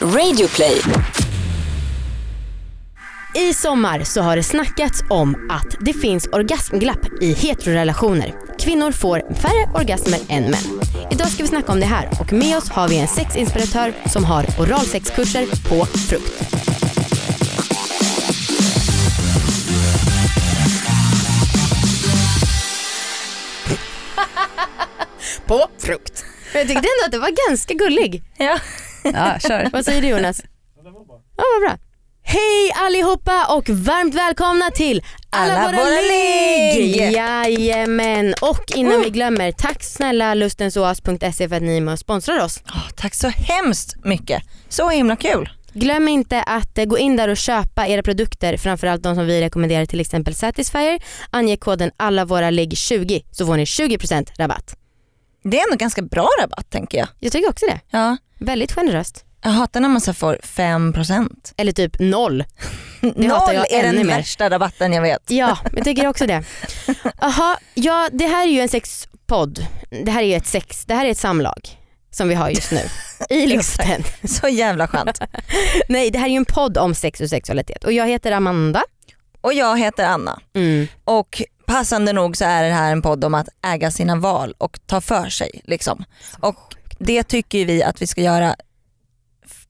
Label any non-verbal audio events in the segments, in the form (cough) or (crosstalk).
Radioplay. I sommar så har det snackats om att det finns orgasmglapp i heterorelationer. Kvinnor får färre orgasmer än män. Idag ska vi snacka om det här och med oss har vi en sexinspiratör som har oralsexkurser på frukt. (laughs) på frukt. Jag tyckte ändå att det var ganska gullig. Ja, ja kör. Vad säger du Jonas? Ja, vad bra. Hej allihopa och varmt välkomna till Alla, Alla våra, våra ligg! Jajamän och innan vi glömmer, tack snälla lustensoas.se för att ni är med och sponsrar oss. Åh, tack så hemskt mycket. Så himla kul. Glöm inte att eh, gå in där och köpa era produkter, framförallt de som vi rekommenderar till exempel Satisfyer. Ange koden alla våra ligg 20 så får ni 20% rabatt. Det är ändå ganska bra rabatt tänker jag. Jag tycker också det. Ja. Väldigt generöst. Jag hatar när man så får 5%. Eller typ noll. Noll jag är den mer. värsta rabatten jag vet. Ja, jag tycker också det. Aha, ja, det här är ju en sexpodd. Det här är ju ett sex, det här är ett samlag som vi har just nu (laughs) i luften. Så jävla skönt. Nej, det här är ju en podd om sex och sexualitet och jag heter Amanda. Och jag heter Anna. Mm. Och passande nog så är det här en podd om att äga sina val och ta för sig. Liksom. Och det tycker vi att vi ska göra,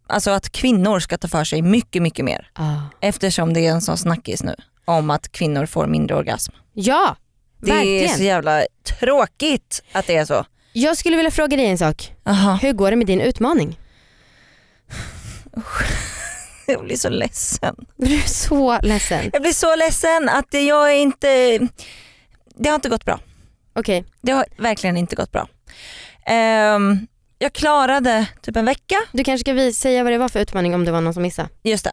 alltså att kvinnor ska ta för sig mycket, mycket mer. Ah. Eftersom det är en sån snackis nu om att kvinnor får mindre orgasm. Ja, Det är verkligen. så jävla tråkigt att det är så. Jag skulle vilja fråga dig en sak. Aha. Hur går det med din utmaning? (laughs) Jag blir så ledsen. Du är så ledsen. Jag blir så ledsen att jag är inte, det har inte gått bra. Okej, Det har verkligen inte gått bra. Ehm, jag klarade typ en vecka, du kanske ska vi säga vad det var för utmaning om det var någon som missade. just det.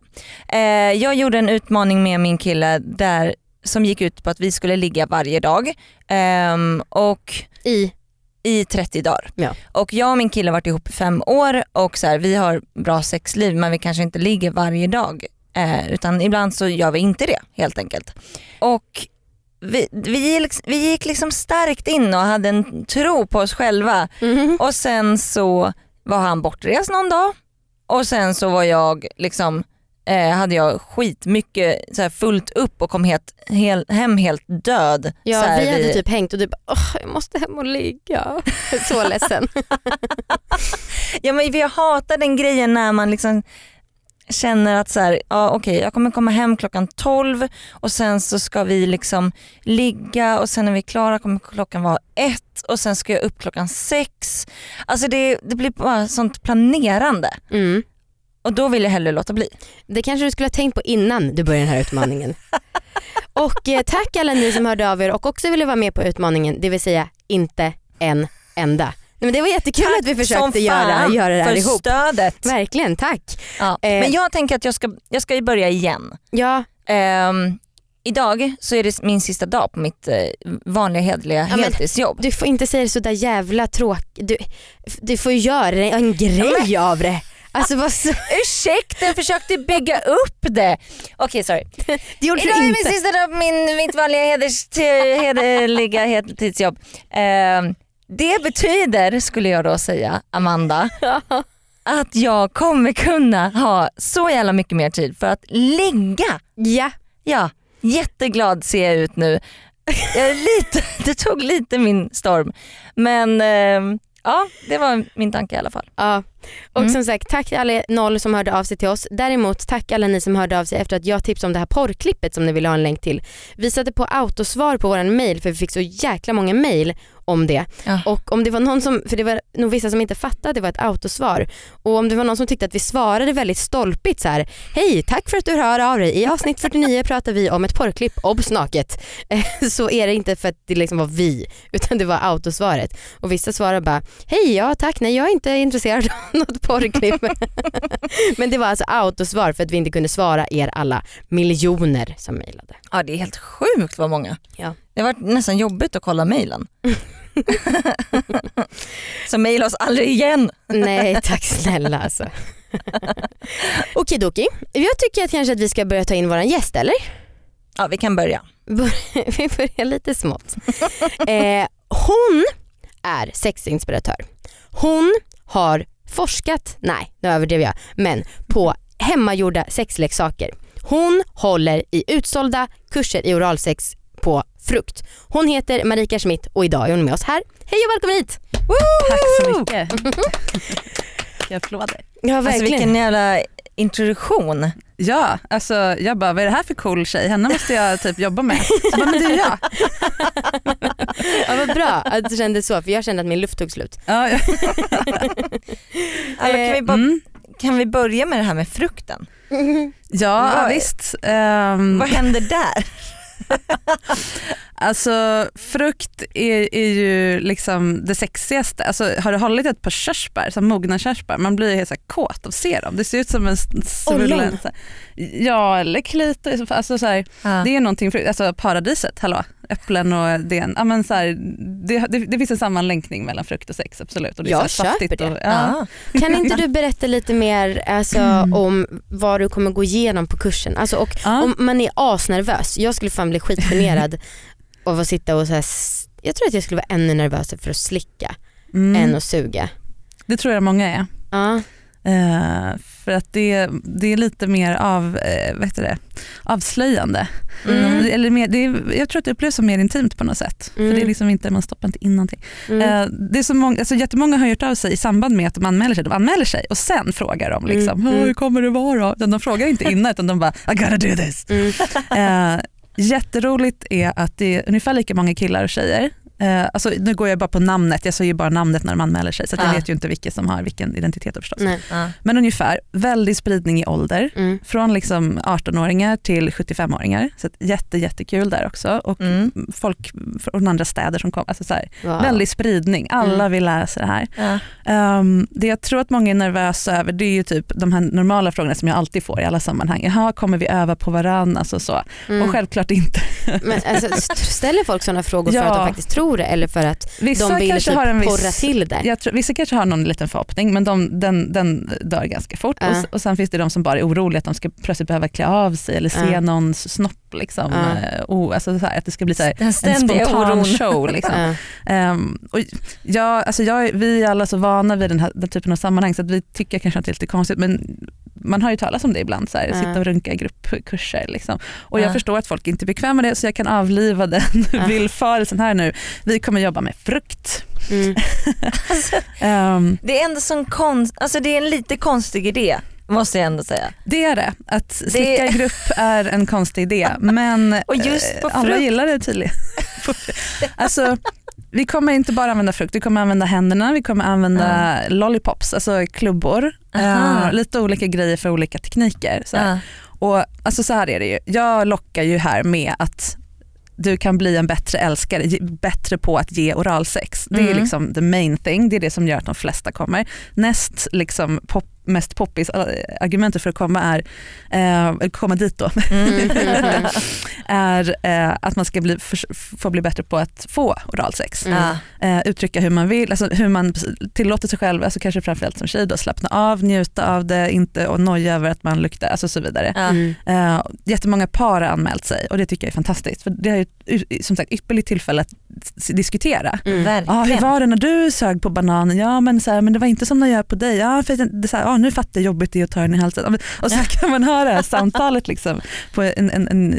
Eh, jag gjorde en utmaning med min kille där, som gick ut på att vi skulle ligga varje dag ehm, och I, i 30 dagar. Ja. Och jag och min kille har varit ihop i fem år och så här, vi har bra sexliv men vi kanske inte ligger varje dag. Eh, utan ibland så gör vi inte det helt enkelt. Och vi, vi, gick, vi gick liksom starkt in och hade en tro på oss själva Mhm. och sen så var han bortrest någon dag och sen så var jag liksom eh, hade jag skitmycket så här fullt upp och kom helt, hel, hem helt död. ja så här vi hade vid- typ hängt och du bara, åh jag måste hem och ligga. (laughs) Så ledsen. Ja men jag hatar den grejen när man liksom känner att så här, ja okej jag kommer komma hem klockan 12 och sen så ska vi liksom ligga och sen när vi är klara kommer klockan vara ett och sen ska jag upp klockan sex. Alltså det, det blir bara sånt planerande Mm. och då vill jag hellre låta bli. Det kanske du skulle ha tänkt på innan du började den här utmaningen. (laughs) och eh, tack alla ni som hörde av er och också ville vara med på utmaningen, det vill säga inte en enda. Men det var jättekul att vi försökte göra, göra det här för ihop. stödet. Verkligen, tack. Ja. Eh. Men jag tänker att jag ska, jag ska börja igen. Ja, Ehm, idag så är det min sista dag på mitt eh, vanliga hederliga men- heltidsjobb. du får inte säga det sådär jävla tråkigt. Du, du får göra en grej av det. Alltså vad så... (laughs) Ursäkta, jag försökte bygga upp det. Okej sorry. (laughs) Det gjorde Idag är inte. min sista dag på min, mitt vanliga heders, (laughs) hederliga heltidsjobb. Ehm, det betyder, skulle jag då säga, Amanda, (laughs) att jag kommer kunna ha så jävla mycket mer tid för att ligga. Ja, Ja, jätteglad ser jag ut nu. Jag lite, (laughs) det tog lite min storm men ehm, ja det var min tanke i alla fall. Ja, och Mm. som sagt tack alla noll som hörde av sig till oss. Däremot tack alla ni som hörde av sig efter att jag tipsade om det här porrklippet som ni ville ha en länk till. Vi satte på autosvar på våran mail för vi fick så jäkla många mail om det. Ja. Och om det var någon som, för det var nog vissa som inte fattade att det var ett autosvar. Och om det var någon som tyckte att vi svarade väldigt stolpigt så här: hej tack för att du hör av dig. I avsnitt 49 (laughs) pratar vi om ett porrklipp, obs naket. Eh, Så är det inte för att det liksom var vi utan det var autosvaret. Och vissa svarar bara, hej ja tack, nej jag är inte intresserad av något porrklipp. (laughs) Men det var alltså autosvar för att vi inte kunde svara er alla miljoner som mejlade. Ja det är helt sjukt vad många. Ja. Det varit nästan jobbigt att kolla mejlen. (laughs) Så mejla oss aldrig igen. Nej tack snälla alltså. (laughs) Okidoki, jag tycker att kanske att vi ska börja ta in våran gäst eller? Ja vi kan börja. Bör- vi börjar lite smått. Eh, hon är sexinspiratör. Hon har forskat, nej nu överdrev jag, men på hemmagjorda sexleksaker. Hon håller i utsålda kurser i oralsex på frukt. Hon heter Marika Schmidt och idag är hon med oss här. Hej och välkommen hit! Tack så mycket. (laughs) Jag applåder. Ja Alltså verkligen. vilken jävla introduktion. Ja, alltså jag bara vad är det här för cool tjej? Henne måste jag typ jobba med. Jag bara, men det är jag. (laughs) Ja, vad bra att du kände så för jag kände att min luft tog slut. Ja, ja. (laughs) Alltså, kan, vi bara, Mm. kan vi börja med det här med frukten? ja Vad- visst. Ehm, Vad händer där? (laughs) alltså frukt är, är ju liksom det sexigaste. Alltså, har du hållit ett par körsbär, så mogna körsbär, man blir helt så här kåt av att se dem. Det ser ut som en s- Ollon. Ja eller klitoris. Alltså, så här, Ja. Det är någonting, alltså paradiset, hallå, äpplen och det, ja, men så här, det, det, det finns en sammanlänkning mellan frukt och sex absolut. Och det är Jag så här köper det. Och, ja. Ja. Kan inte du berätta lite mer alltså, Mm. om vad du kommer gå igenom på kursen? Alltså, och om man är asnervös, jag skulle fan bli skitgenerad (laughs) av att sitta och så här, jag tror att jag skulle vara ännu nervösare för att slicka Mm. än att suga. Det tror jag många är. Ja. Eh, för att det, det är lite mer av, eh, vad heter det, avslöjande. Mm. Eller mer, det är, jag tror att det upplevs som mer intimt på något sätt. Mm. För det är liksom inte, man stoppar inte in någonting. Mm. Eh, det är så många, alltså jättemånga har gjort av sig i samband med att de anmäler sig. De anmäler sig och sen frågar de liksom, Mm, mm. hur kommer det vara? Utan De frågar inte innan utan de bara, I gotta do this. Mm. Eh, jätteroligt är att det är ungefär lika många killar och tjejer. Eh, alltså, nu går jag bara på namnet, jag säger ju bara namnet när de anmäler sig så att jag Ah. vet ju inte vilka som har vilken identitet förstås. Nej. Ja. Men ungefär, väldig spridning i ålder. Mm. Från liksom 18-åringar till 75-åringar. Så att jätte, jättekul där också. Och Mm. folk från andra städer som kommer. Alltså så här, Wow. Väldig spridning, alla Mm. vill lära sig det här. Ja. Um, det jag tror att många är nervösa över det är ju typ de här normala frågorna som jag alltid får i alla sammanhang. Jaha, kommer vi öva på varandra? Alltså så. Mm. Och självklart inte. Men alltså, st- ställer folk sådana frågor för Ja. att de faktiskt tror det eller för att Vissa de vill kanske typ har en viss, porra till det? tror, vissa kanske har någon liten förhoppning men de, den, den dör ganska fort. Ja. Och, och sen finns det de som bara är oroliga att de ska plötsligt behöva klä av sig eller se Ja. någons snopp. Liksom. Ja. Eh, oh, alltså så här, att det ska bli så här, en spontan oron. show. Liksom. (laughs) Ja. Ehm, och jag, alltså jag, vi är alla så vana vid den, här, den typen av sammanhang så att vi tycker kanske att det är lite konstigt men man har ju talat om det ibland, så här, Ja. sitta och runka i gruppkurser. Liksom. Och jag Ja. förstår att folk inte är bekväma med det så jag kan avliva (laughs) den Ja. villfarelsen här nu. Vi kommer jobba med frukt. Mm. (laughs) Ehm, Det är ändå sån konst, alltså det är en lite konstig idé måste jag ändå säga. det är det, att slicka i grupp är en konstig idé men (laughs) Och just på eh, alla frukt. gillar det tydligen. (laughs) alltså, vi kommer inte bara använda frukt, vi kommer använda händerna, vi kommer använda lollipops, alltså klubbor. Eh, lite olika grejer för olika tekniker. Så. Ja. Och, alltså, så här är det ju, jag lockar ju här med att du kan bli en bättre älskare, bättre på att ge oralsex. Det är Mm. liksom the main thing, det är det som gör att de flesta kommer. Näst liksom pop, mest poppis argumentet för att komma är, eh, komma dit då, Mm. Mm. (laughs) är eh, att man ska bli, för, få bli bättre på att få oralsex. Mm. Eh, uttrycka hur man vill, alltså hur man tillåter sig själv, alltså kanske framförallt som tjej då, slappna av, njuta av det, inte och noja över att man luktar, alltså så vidare. Mm. Eh, jättemånga par har anmält sig och det tycker jag är fantastiskt för det är ju som sagt ypperligt tillfälle att diskutera. Mm. Ja, hur var det när du sög på bananen? Ja men, så här, men det var inte som när jag gör på dig. Ja, för det, det, så här, ja, nu fattar jag jobbigt det är att ta den i halsen. Och så kan man ha det här samtalet liksom, på en, en, en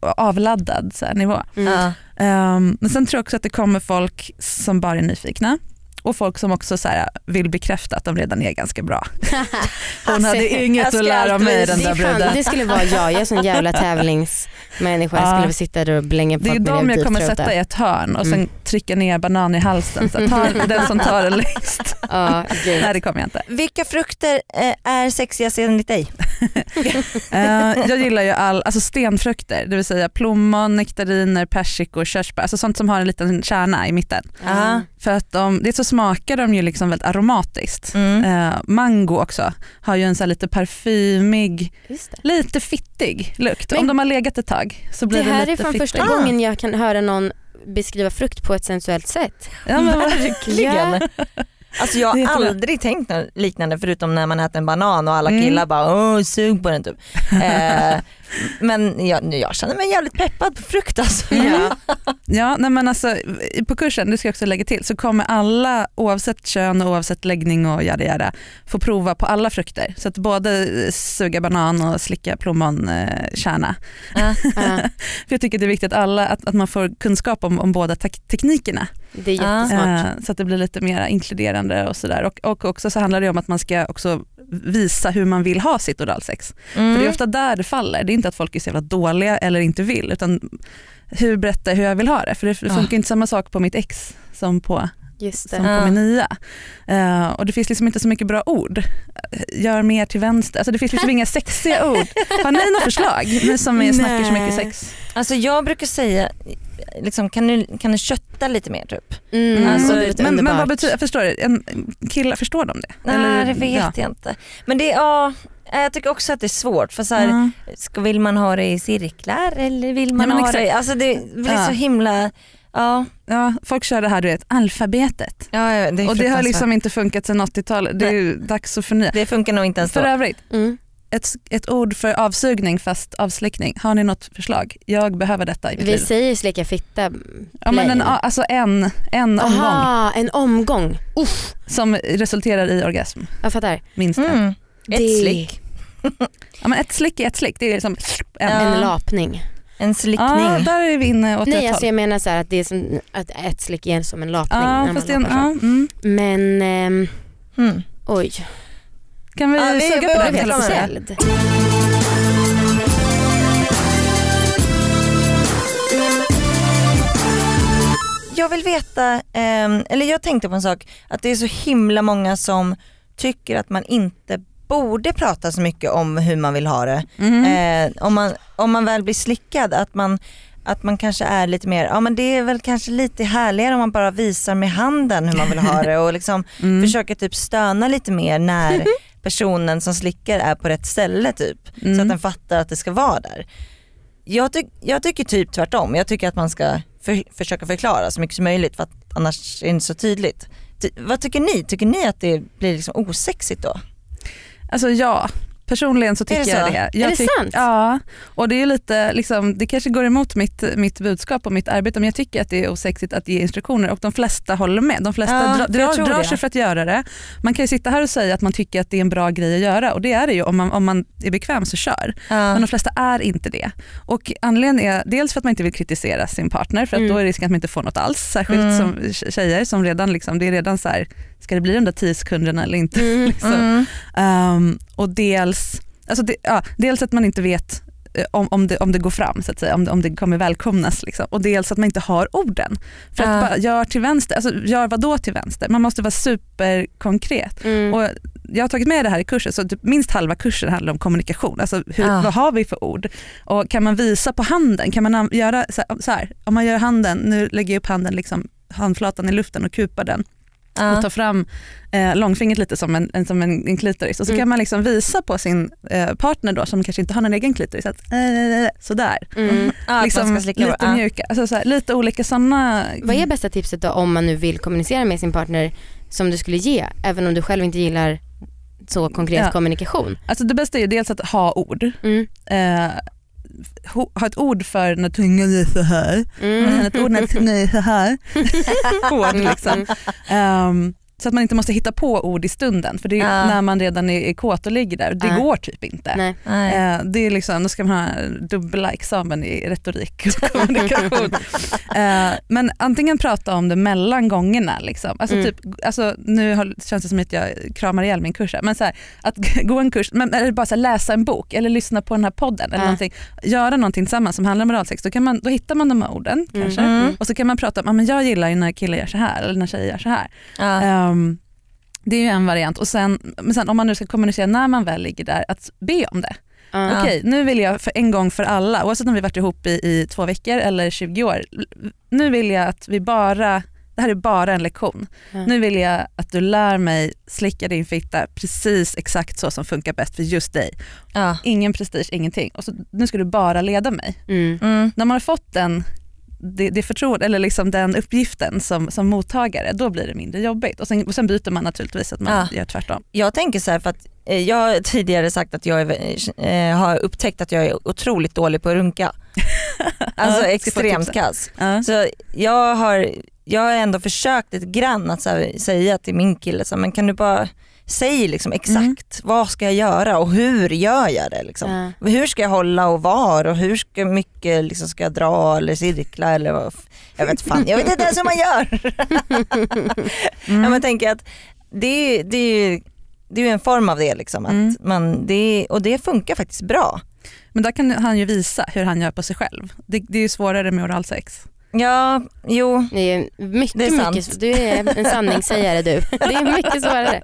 avladdad så här, nivå. Mm. Um, men sen tror jag också att det kommer folk som bara är nyfikna och folk som också så här, vill bekräfta att de redan är ganska bra. (laughs) Hon hade inget att lära mig den där är bruden. det skulle vara jag, jag är sån jävla (laughs) tävlingsmänniska. Jag Ja. skulle sitta där och blänga Det är de jag kommer sätta i ett hörn och sen Mm. trycka ner banan i halsen. Så ta (laughs) den som tar den längst. Ja, gud. Nej det kommer jag inte. Vilka frukter eh, är sexigast enligt dig? Eh, jag gillar ju all, alltså stenfrukter, det vill säga plommon, nektariner, persikor, körsbär. Alltså sånt som har en liten kärna i mitten. För att de, det så smakar de ju liksom väldigt aromatiskt. Mm. Eh, mango också har ju en så här lite parfymig, det. lite fittig lukt. Men- Om de har legat ett tag så blir det det, här är lite fan första gången jag kan höra någon beskriva frukt på ett sensuellt sätt. Ja, men, (laughs) Verkligen. Alltså jag Det har aldrig tänkt något liknande förutom när man äter en banan och alla Mm. killar bara åh sug på den typ. (laughs) Eh, men jag, jag känner mig jävligt peppad på frukt alltså. Ja. (laughs) Ja, nej men alltså, på kursen, det ska jag också lägga till, så kommer alla oavsett kön och oavsett läggning och jada jada få prova på alla frukter. Så att både suga banan och slicka plommonkärna. Ja. Ja, (laughs) För jag tycker det är viktigt att, alla, att, att man får kunskap om, om båda tek- teknikerna. det är jättesmart. Eh, så att det blir lite mer inkluderande och sådär. Och, och också så handlar det om att man ska också visa hur man vill ha sitt oralsex. Mm. För det är ofta där det faller. Det är inte att folk är så jävla dåliga eller inte vill utan hur berätta hur jag vill ha det. För det funkar Ah. inte samma sak på mitt ex som på, Just som Ja. min nya. Eh, och det finns liksom inte så mycket bra ord. Gör mer till vänster. Alltså det finns liksom inga sexiga ord. Har ni några förslag? Ni som är, snackar så mycket sex. Alltså jag brukar säga, liksom, kan, du, kan du kötta lite mer typ? Mm, Alltså, det låter men, men vad betyder, förstår du, en kille, förstår de det? Nej det vet ja. jag inte. Men det, ja, jag tycker också att det är svårt för så här, Ja. ska, vill man ha det i cirklar eller vill man Ja, men ha det, alltså det blir Ja. så himla, ja, Ja, folk kör det här du vet, alfabetet. ja det är Och det har liksom inte funkat sedan 80-talet. Det är ju dags att förnya. Det funkar nog inte ens För då. övrigt, Mm. Ett, ett ord för avsugning fast avslickning. Har ni något förslag? Jag behöver detta i mitt Vi liv. säger slicka fitta Ja, men en, alltså en, en omgång Aha, en omgång. Uff, som resulterar i orgasm. jag fattar. Minst en. Mm. Det- Ett slick, (laughs) Ja, men ett slick är ett slick. Det är liksom en. En lapning. en slickning. Ja, där är vi inne åt Nej rätt alltså håll. jag menar så här att det är som att ett slick är som en lapning. när Ja, man det en, ja, mm. Men ehm, Mm. oj, Kan vi Ja, vi- suga på så? ställd. Jag vill veta, ehm, eller jag tänkte på en sak, att det är så himla många som tycker att man inte borde prata så mycket om hur man vill ha det. Mhm. Eh, om, man, om man väl blir slickad, att man, att man kanske är lite mer, ja men det är väl kanske lite härligare om man bara visar med handen hur man vill ha det och liksom (laughs) Mm. försöker typ stöna lite mer när (laughs) personen som slickar är på rätt ställe typ. Så Mm. att den fattar att det ska vara där. Jag, tyck, jag tycker typ tvärtom, jag tycker att man ska för, försöka förklara så mycket som möjligt för att annars är det inte så tydligt. Ty, vad tycker ni? Tycker ni att det blir liksom osexigt då? Alltså ja, personligen så tycker det jag så? det. Jag Är det tyck- sant? Ja, och det är lite, liksom, det kanske går emot mitt, mitt budskap och mitt arbete men jag tycker att det är osexigt att ge instruktioner och de flesta håller med. De flesta Ja, dra, jag drar, drar sig för att göra det. Man kan ju sitta här och säga att man tycker att det är en bra grej att göra och det är det ju om man, om man är bekväm så kör. Ja. Men de flesta är inte det. Och anledningen är dels för att man inte vill kritisera sin partner för att Mm. då är risken att man inte får något alls. Särskilt Mm. som tjejer som redan, liksom, det är redan så här, ska det bli de där 10 sekunderna eller inte? (laughs) Mm. liksom. Um, och dels, alltså det, ja, dels att man inte vet eh, om, om, det, om det går fram, så att säga, om, det, om det kommer välkomnas. Liksom. Och dels att man inte har orden. För Ja. att bara, gör till vänster, alltså gör vad då till vänster? Man måste vara superkonkret. Mm. Och jag har tagit med det här i kursen, så typ minst halva kursen handlar om kommunikation. Alltså hur, Ja. Vad har vi för ord? Och kan man visa på handen? Kan man an- göra så här, om man gör handen, nu lägger jag upp handen, liksom, handflatan i luften och kupar den och Ja. ta fram eh, långfingret lite som en, en, som en, en klitoris och så Mm. kan man liksom visa på sin eh, partner då som kanske inte har någon egen klitoris att eh, sådär. Mm. Att liksom, lite ja. mjuka, alltså, så här, lite olika sådana. Vad är bästa tipset då om man nu vill kommunicera med sin partner som du skulle ge även om du själv inte gillar så konkret Ja. kommunikation? Alltså det bästa är ju dels att ha ord. Mm. Eh, ha ett ord för när tungan är så här. Mm. Ett ord när tungan är så här. (laughs) Ord liksom. Ehm, så att man inte måste hitta på ord i stunden för det är Ja. när man redan är, är kåt och ligger där. Det Ja. går typ inte. Nej. Nej. Eh, det är liksom, då ska man ha dubbla examen i retorik och (laughs) kommunikation. eh, men antingen prata om det mellan gångerna. Liksom. Alltså Mm. typ, alltså, nu har, känns det som att jag kramar ihjäl min kurs här. Men så här, att (laughs) gå en kurs, men, eller bara så här, läsa en bok eller lyssna på den här podden. Eller Ja. någonting, göra någonting tillsammans som handlar om oralsex. Då, kan man, då hittar man de här orden Mm. kanske. Mm. Och så kan man prata om, ah, men jag gillar ju när killar gör så här eller när tjejer gör så här. Ehm, det är ju en variant. Och sen, men sen om man nu ska kommunicera när man väl ligger där, att be om det. Ja. Okej, nu vill jag för en gång för alla, oavsett om vi varit ihop i, i två veckor eller 20 år, nu vill jag att vi bara, det här är bara en lektion. Ja. Nu vill jag att du lär mig slicka din fitta precis exakt så som funkar bäst för just dig. Ja. Ingen prestige, ingenting. Och så, nu ska du bara leda mig. Mm. Mm. När man har fått den det, det förtroende, eller liksom den uppgiften som, som mottagare, då blir det mindre jobbigt. Och sen, och sen byter man naturligtvis att man Ja. gör tvärtom. Jag tänker så här för att eh, jag har tidigare sagt att jag är, eh, har upptäckt att jag är otroligt dålig på att runka. (laughs) Alltså Ja, extremt kass. Ja. Så jag har, jag har ändå försökt lite grann att här, säga till min kille, så här, men kan du bara säga liksom exakt Mm. vad ska jag göra och hur gör jag det? Liksom. Ja. Hur ska jag hålla och var och hur ska mycket liksom, ska jag dra eller cirkla eller vad, jag vet fan, jag vet inte ens hur man gör. (laughs) Mm. Ja, tänker att det, det, är ju- det är en form av det liksom. Att Mm. man, det, och det funkar faktiskt bra. Men där kan han ju visa hur han gör på sig själv. Det, det är ju svårare med oralsex. Ja, jo, Det är mycket, Det är sant. mycket, du är en sanningssägare du. Det är mycket svårare.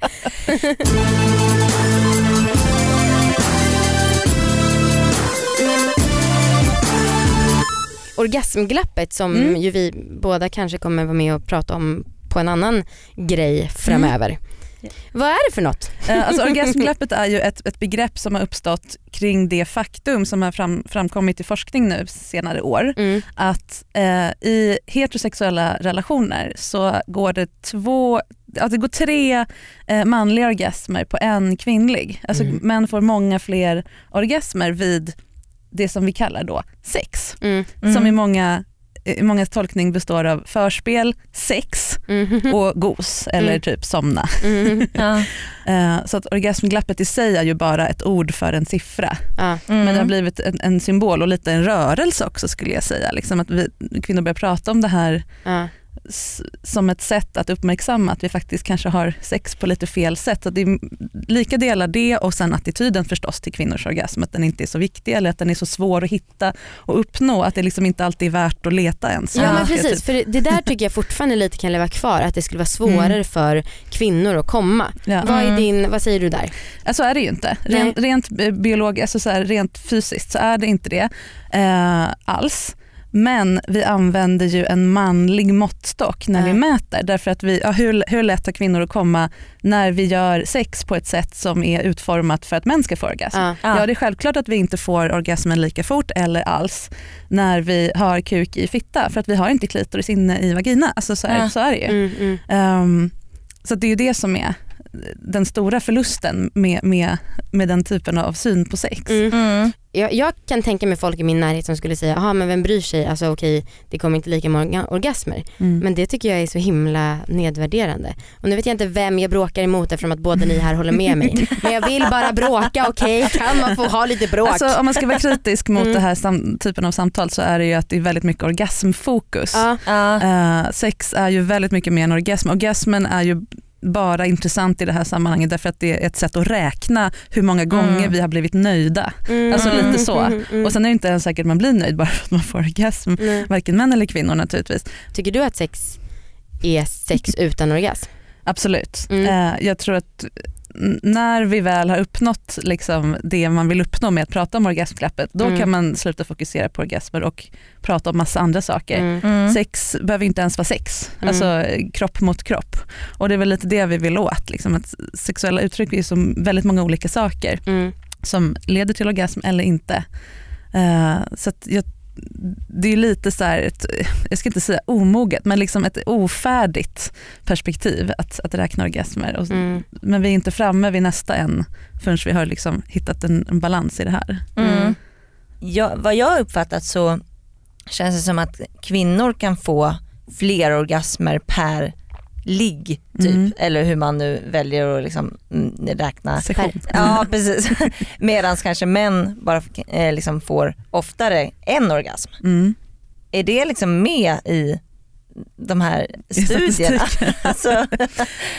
Orgasmglappet som Mm. ju vi båda kanske kommer vara med och prata om på en annan grej framöver. Vad är det för något? Eh, Alltså orgasmglappet är ju ett, ett begrepp som har uppstått kring det faktum som har fram, framkommit i forskning nu senare år. Mm. Att eh, i heterosexuella relationer så går det två Alltså det går tre eh, manliga orgasmer på en kvinnlig. Alltså Mm. Män får många fler orgasmer vid det som vi kallar då sex. Mm. Som i många, i många tolkning består av förspel, sex Mm. och gos eller Mm. typ somna. Mm. (laughs) Ja. Eh, Så att orgasmglappet i sig är ju bara ett ord för en siffra. Ja. Mm. Men det har blivit en, en symbol och lite en rörelse också skulle jag säga. Liksom att vi, kvinnor börjar prata om det här Ja. Som ett sätt att uppmärksamma att vi faktiskt kanske har sex på lite fel sätt. Så det är lika delar det och sen attityden förstås till kvinnors orgasm, att den inte är så viktig eller att den är så svår att hitta och uppnå, att det liksom inte alltid är värt att leta ens. Ja men precis, typ- för det där tycker jag fortfarande lite kan leva kvar, att det skulle vara svårare Mm. för kvinnor att komma. Ja. Vad, är Mm. din, vad säger du där? Ja, så är det ju inte. Rent, rent biolog, alltså så här, rent fysiskt så är det inte det eh, alls. Men vi använder ju en manlig måttstock när Ja. vi mäter. Därför att vi, ja, hur, hur lätt har kvinnor att komma när vi gör sex på ett sätt som är utformat för att män ska få orgasm? Ja. Ja. Det är självklart att vi inte får orgasmen lika fort eller alls när vi har kuk i fitta för att vi har inte klitoris inne i vagina. Alltså så, är, Ja. så är det ju. Mm, mm. Ehm, så det är ju det som är den stora förlusten med, med, med den typen av syn på sex. Mm. Mm. Jag, jag kan tänka mig folk i min närhet som skulle säga, men vem bryr sig, alltså okej det kommer inte lika många orgasmer. Mm. Men det tycker jag är så himla nedvärderande. Och nu vet jag inte vem jag bråkar emot eftersom att båda ni här håller med mig. (laughs) Men jag vill bara bråka, okej? Kan man få ha lite bråk? Alltså, om man ska vara kritisk mot Mm. den här sam- typen av samtal så är det ju att det är väldigt mycket orgasmfokus. ja. Eh, sex är ju väldigt mycket mer än orgasm. Orgasmen är ju bara intressant i det här sammanhanget därför att det är ett sätt att räkna hur många gånger Mm. vi har blivit nöjda. Mm. Alltså lite så. Mm, mm. Och sen är det inte ens säkert att man blir nöjd bara för att man får orgasm. Nej. Varken män eller kvinnor naturligtvis. Tycker du att sex är sex utan orgasm? Absolut. Mm. Eh, jag tror att när vi väl har uppnått liksom det man vill uppnå med att prata om orgasmklappet, då Mm. kan man sluta fokusera på orgasmer och prata om massa andra saker. Mm. Mm. Sex behöver inte ens vara sex, Mm. alltså kropp mot kropp. Och det är väl lite det vi vill åt, liksom, att sexuella uttryck är som väldigt många olika saker Mm. som leder till orgasm eller inte. Eh, så att jag, det är lite så här, ett, jag ska inte säga omoget, men liksom ett ofärdigt perspektiv att, att räkna orgasmer. Och, Mm. Men vi är inte framme vid nästa än förrän vi har liksom hittat en, en balans i det här. Mm. Ja, vad jag har uppfattat så känns det som att kvinnor kan få fler orgasmer per ligg typ. Mm. Eller hur man nu väljer att liksom, mm, räkna. Session. Ja (laughs) precis. Medan kanske män bara eh, liksom får oftare en orgasm. Mm. Är det liksom med i de här studierna? (laughs) alltså,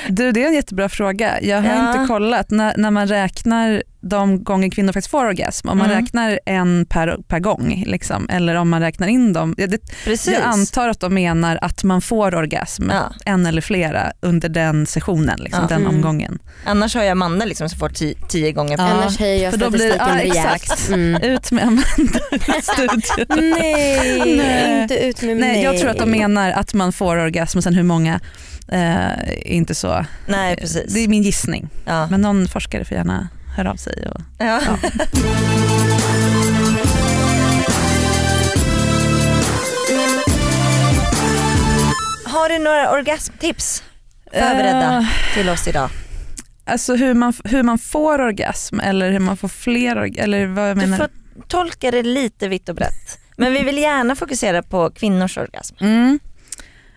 Du, det är en jättebra fråga. Jag har Ja. inte kollat. När, när man räknar de gånger kvinnor faktiskt får orgasm, om man Mm. räknar en per, per gång liksom, eller om man räknar in dem. Det, precis. jag antar att de menar att man får orgasm, Ja. en eller flera, under den sessionen, liksom, Ja. den Mm. omgången. Annars har jag Amanda liksom som får ti- tio gånger. Ja. Annars höjer jag för då blir- ja, exakt. Mm. Ut med Amanda-studion. (laughs) Nej, Nej. inte ut med Nej, mig. jag tror att de menar att man får orgasm och sen hur många eh, inte så. Nej precis. Det är min gissning. Ja. Men någon forskare får gärna höra av sig. Och, Ja. har du några orgasmtips förberedda Eh, till oss idag? alltså hur man, hur man får orgasm eller hur man får fler eller vad jag Du menar. får tolka det lite vitt och brett. Men vi vill gärna fokusera på kvinnors orgasm. Mm.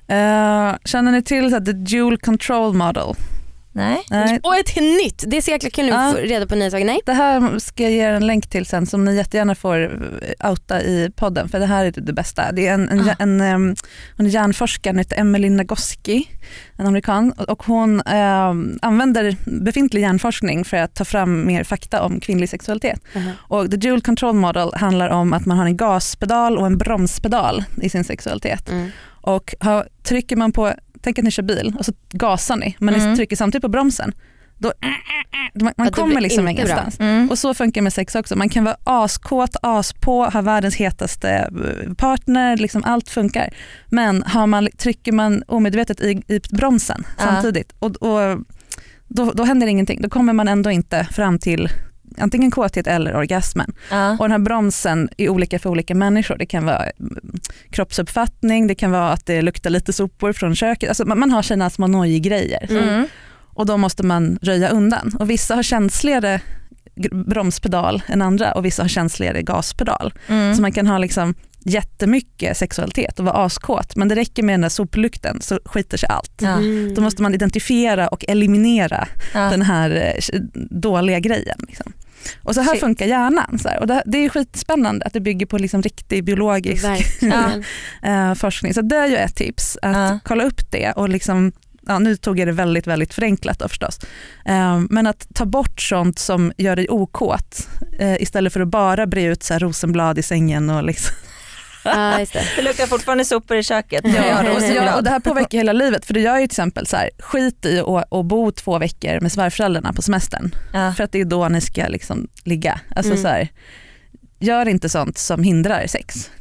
Eh, känner ni till så här, the dual control model? Nej? Nej, Och ett nytt, det är så jäkla kul nu Ja. att få reda på nya saker. Nej. Det här ska jag ge er en länk till sen som ni jättegärna får eh, outa i podden för det här är det bästa. Det är en, en, Ah. en, hon är hjärnforskare, hon heter Emily Nagoski, en amerikan och hon eh, använder befintlig hjärnforskning för att ta fram mer fakta om kvinnlig sexualitet. Och the dual control model handlar om att man har en gaspedal och en bromspedal i sin sexualitet. Mm. Och har, trycker man på, tänk att ni kör bil och så gasar ni men Mm. ni trycker samtidigt på bromsen. Då, man, man det kommer liksom ingenstans. Mm. Och så funkar det med sex också. Man kan vara askåt, aspå, ha världens hetaste eh, partner, liksom allt funkar. Men har man, trycker man omedvetet i, i bromsen Ja. samtidigt och, och då, då händer ingenting. Då kommer man ändå inte fram till antingen kåthet eller orgasmen. Ja. Och den här bromsen är olika för olika människor. Det kan vara mm, kroppsuppfattning, det kan vara att det luktar lite sopor från köket. Alltså man, man har sina små nojigrejer Mm. och då måste man röja undan. Och vissa har känsligare bromspedal än andra och vissa har känsligare gaspedal. Mm. Så man kan ha liksom jättemycket sexualitet och vara askåt men det räcker med den där soplukten så skiter sig allt. Ja. Mm. Då måste man identifiera och eliminera Ja. den här eh, dåliga grejen. Liksom. Och så här Shit. funkar hjärnan. Så här. Och det, det är skitspännande att det bygger på liksom riktig biologisk (laughs) eh, forskning. Så det är ju ett tips, att Ja. kolla upp det och liksom Ja, nu tog jag det väldigt, väldigt förenklat då förstås. Eh, men att ta bort sånt som gör dig okåt eh, istället för att bara bre ut så rosenblad i sängen. Och liksom. Just det. Det luktar fortfarande sopor i köket. Ja, Ja, och, så, rosenblad. ja, och det här påverkar hela livet. För det gör ju till exempel så här, skit i att att bo två veckor med svärföräldrarna på semestern. Ja. För att det är då ni ska liksom ligga. Alltså Mm. så här, gör inte sånt som hindrar sex. (laughs)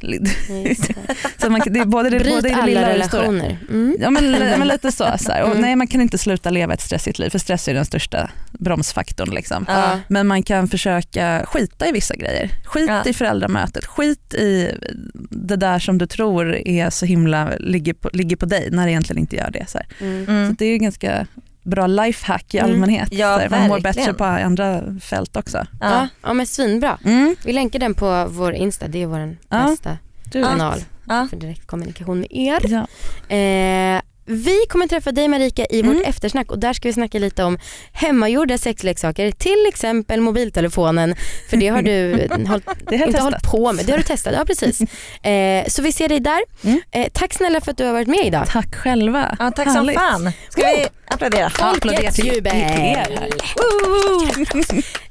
Så man, det är både det, Bryt både det alla lilla och det stora. relationer. Mm. Ja men, men lite så. så här. Och (laughs) Mm. nej, man kan inte sluta leva ett stressigt liv för stress är den största bromsfaktorn. Liksom. Ja. Men man kan försöka skita i vissa grejer. Skit Ja. i föräldramötet, skit i det där som du tror är så himla ligger på, ligger på dig när det egentligen inte gör det. Så, här. Mm. så Mm. det är ju ganska bra lifehack i Mm. allmänhet. Ja, så här. Man mår bättre på andra fält också. Ja. Ja. ja men svinbra. Mm. Vi länkar den på vår Insta, det är vår Ja. bästa Du, kanal Ja. för direktkommunikation med er. Ja. Eh, vi kommer träffa dig Marika i Mm. vårt eftersnack och där ska vi snacka lite om hemmagjorda sexleksaker, till exempel mobiltelefonen, för det har du (laughs) hållit, Det helt inte hållit på med, det har du testat, ja precis. (laughs) Eh, så vi ser dig där. Mm. Eh, tack snälla för att du har varit med idag. Tack själva. Ja, tack Härligt. som fan. Ska vi applådera? Till- jubel.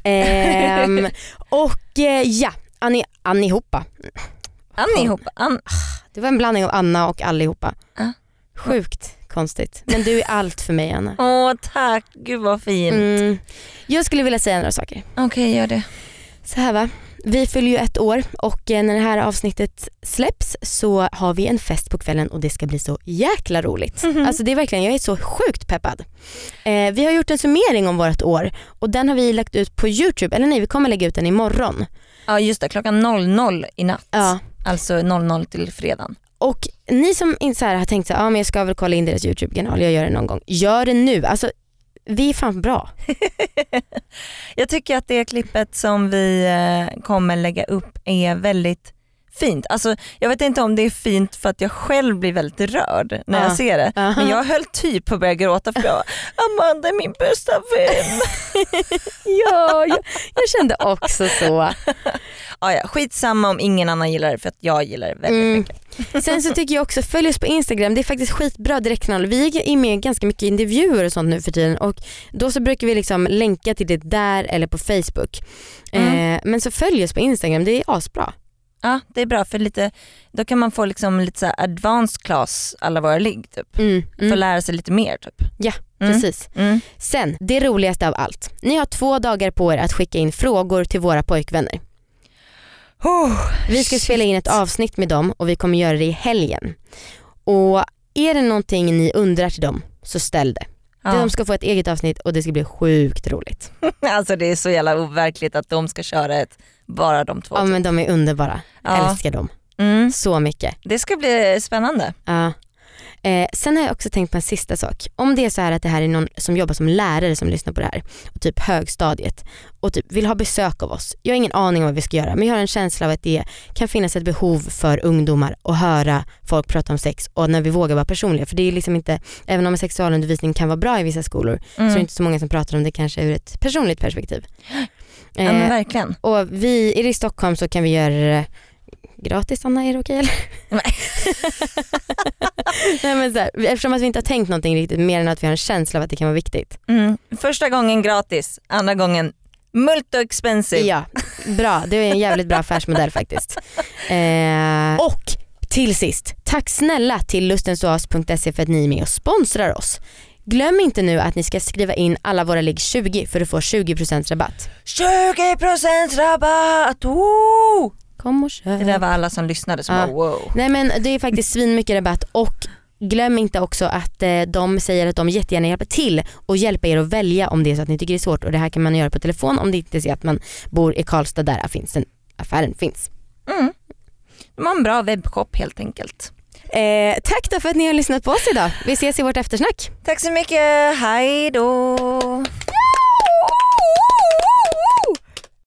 Ehm, och eh, ja, Anni, allihopa. Allihopa. An- Det var en blandning av Anna och allihopa. Ja. Sjukt konstigt. Men du är allt för mig Anna. Åh tack, gud vad fin. Mm. Jag skulle vilja säga några saker. Okej gör det. Så här va, vi fyller ju ett år och eh, när det här avsnittet släpps så har vi en fest på kvällen och det ska bli så jäkla roligt. Mhm. Alltså det är verkligen, jag är så sjukt peppad. Eh, vi har gjort en summering om vårt år och den har vi lagt ut på YouTube, eller nej vi kommer lägga ut den imorgon. Ja just det, klockan 00 i natt. Ja. Alltså 00 till fredagen. Och ni som inte så här har tänkt att ah, men jag ska väl kolla in deras YouTube-kanal, jag gör det någon gång. Gör det nu, alltså vi är fan bra. (laughs) Jag tycker att det klippet som vi eh, kommer lägga upp är väldigt fint. Alltså, jag vet inte om det är fint för att jag själv blir väldigt rörd när Ja. jag ser det. Men jag höll typ på att börja gråta för jag Amanda är min bästa vän. (laughs) Ja, jag, jag kände också så. (laughs) Ja, ja, skitsamma om ingen annan gillar det för att jag gillar det väldigt Mm. mycket. (laughs) Sen så tycker jag också, följ oss på Instagram, det är faktiskt skitbra direktkanal. Vi är med ganska mycket intervjuer och sånt nu för tiden och då så brukar vi liksom länka till det där eller på Facebook. Mm. Eh, men så följ oss på Instagram, det är asbra. Ja, det är bra för lite, då kan man få liksom lite så advanced class alla våra ligg typ. Mm, Få mm, lära sig lite mer typ. Ja, Mm. precis. Mm. Sen, det roligaste av allt. Ni har två dagar på er att skicka in frågor till våra pojkvänner. Oh, Vi ska shit. spela in ett avsnitt med dem och vi kommer göra det i helgen. Och är det någonting ni undrar till dem så ställ det. Ja. De ska få ett eget avsnitt och det ska bli sjukt roligt. (laughs) Alltså det är så jävla overkligt att de ska köra ett, bara de två. Ja men de är underbara, Ja. älskar dem Mm. så mycket. Det ska bli spännande. Ja. Eh, sen har jag också tänkt på en sista sak. Om det är så här att det här är någon som jobbar som lärare som lyssnar på det här och typ högstadiet och typ vill ha besök av oss. Jag har ingen aning om vad vi ska göra men jag har en känsla av att det kan finnas ett behov för ungdomar att höra folk prata om sex och när vi vågar vara personliga. För det är liksom inte, även om sexualundervisning kan vara bra i vissa skolor så är det inte så många som pratar om det kanske ur ett personligt perspektiv. (gasps) Ja men Eh, verkligen. och vi, är det i Stockholm så kan vi göra det gratis Anna, är det okej eller? Nej. (laughs) Nej, men så här, eftersom att vi inte har tänkt någonting riktigt mer än att vi har en känsla av att det kan vara viktigt. Mm. Första gången gratis, andra gången multo expensive. Ja, bra. Det är en jävligt bra affärsmodell faktiskt. Eh, och till sist, tack snälla till lustensoas.se för att ni är med och sponsrar oss. Glöm inte nu att ni ska skriva in alla våra ligg 20 för att få 20% rabatt. 20% rabatt! Woo! Kom och köp. Det där var alla som lyssnade som Ja. bara wow. Nej men det är faktiskt svinmycket rabatt och glöm inte också att eh, de säger att de jättegärna hjälper till och hjälper er att välja om det är så att ni tycker det är svårt och det här kan man göra på telefon om det inte är så att man bor i Karlstad där affären finns. Mm. De har en bra webbshop helt enkelt. Eh, tack då för att ni har lyssnat på oss idag. Vi ses i vårt eftersnack. Tack så mycket, hej då!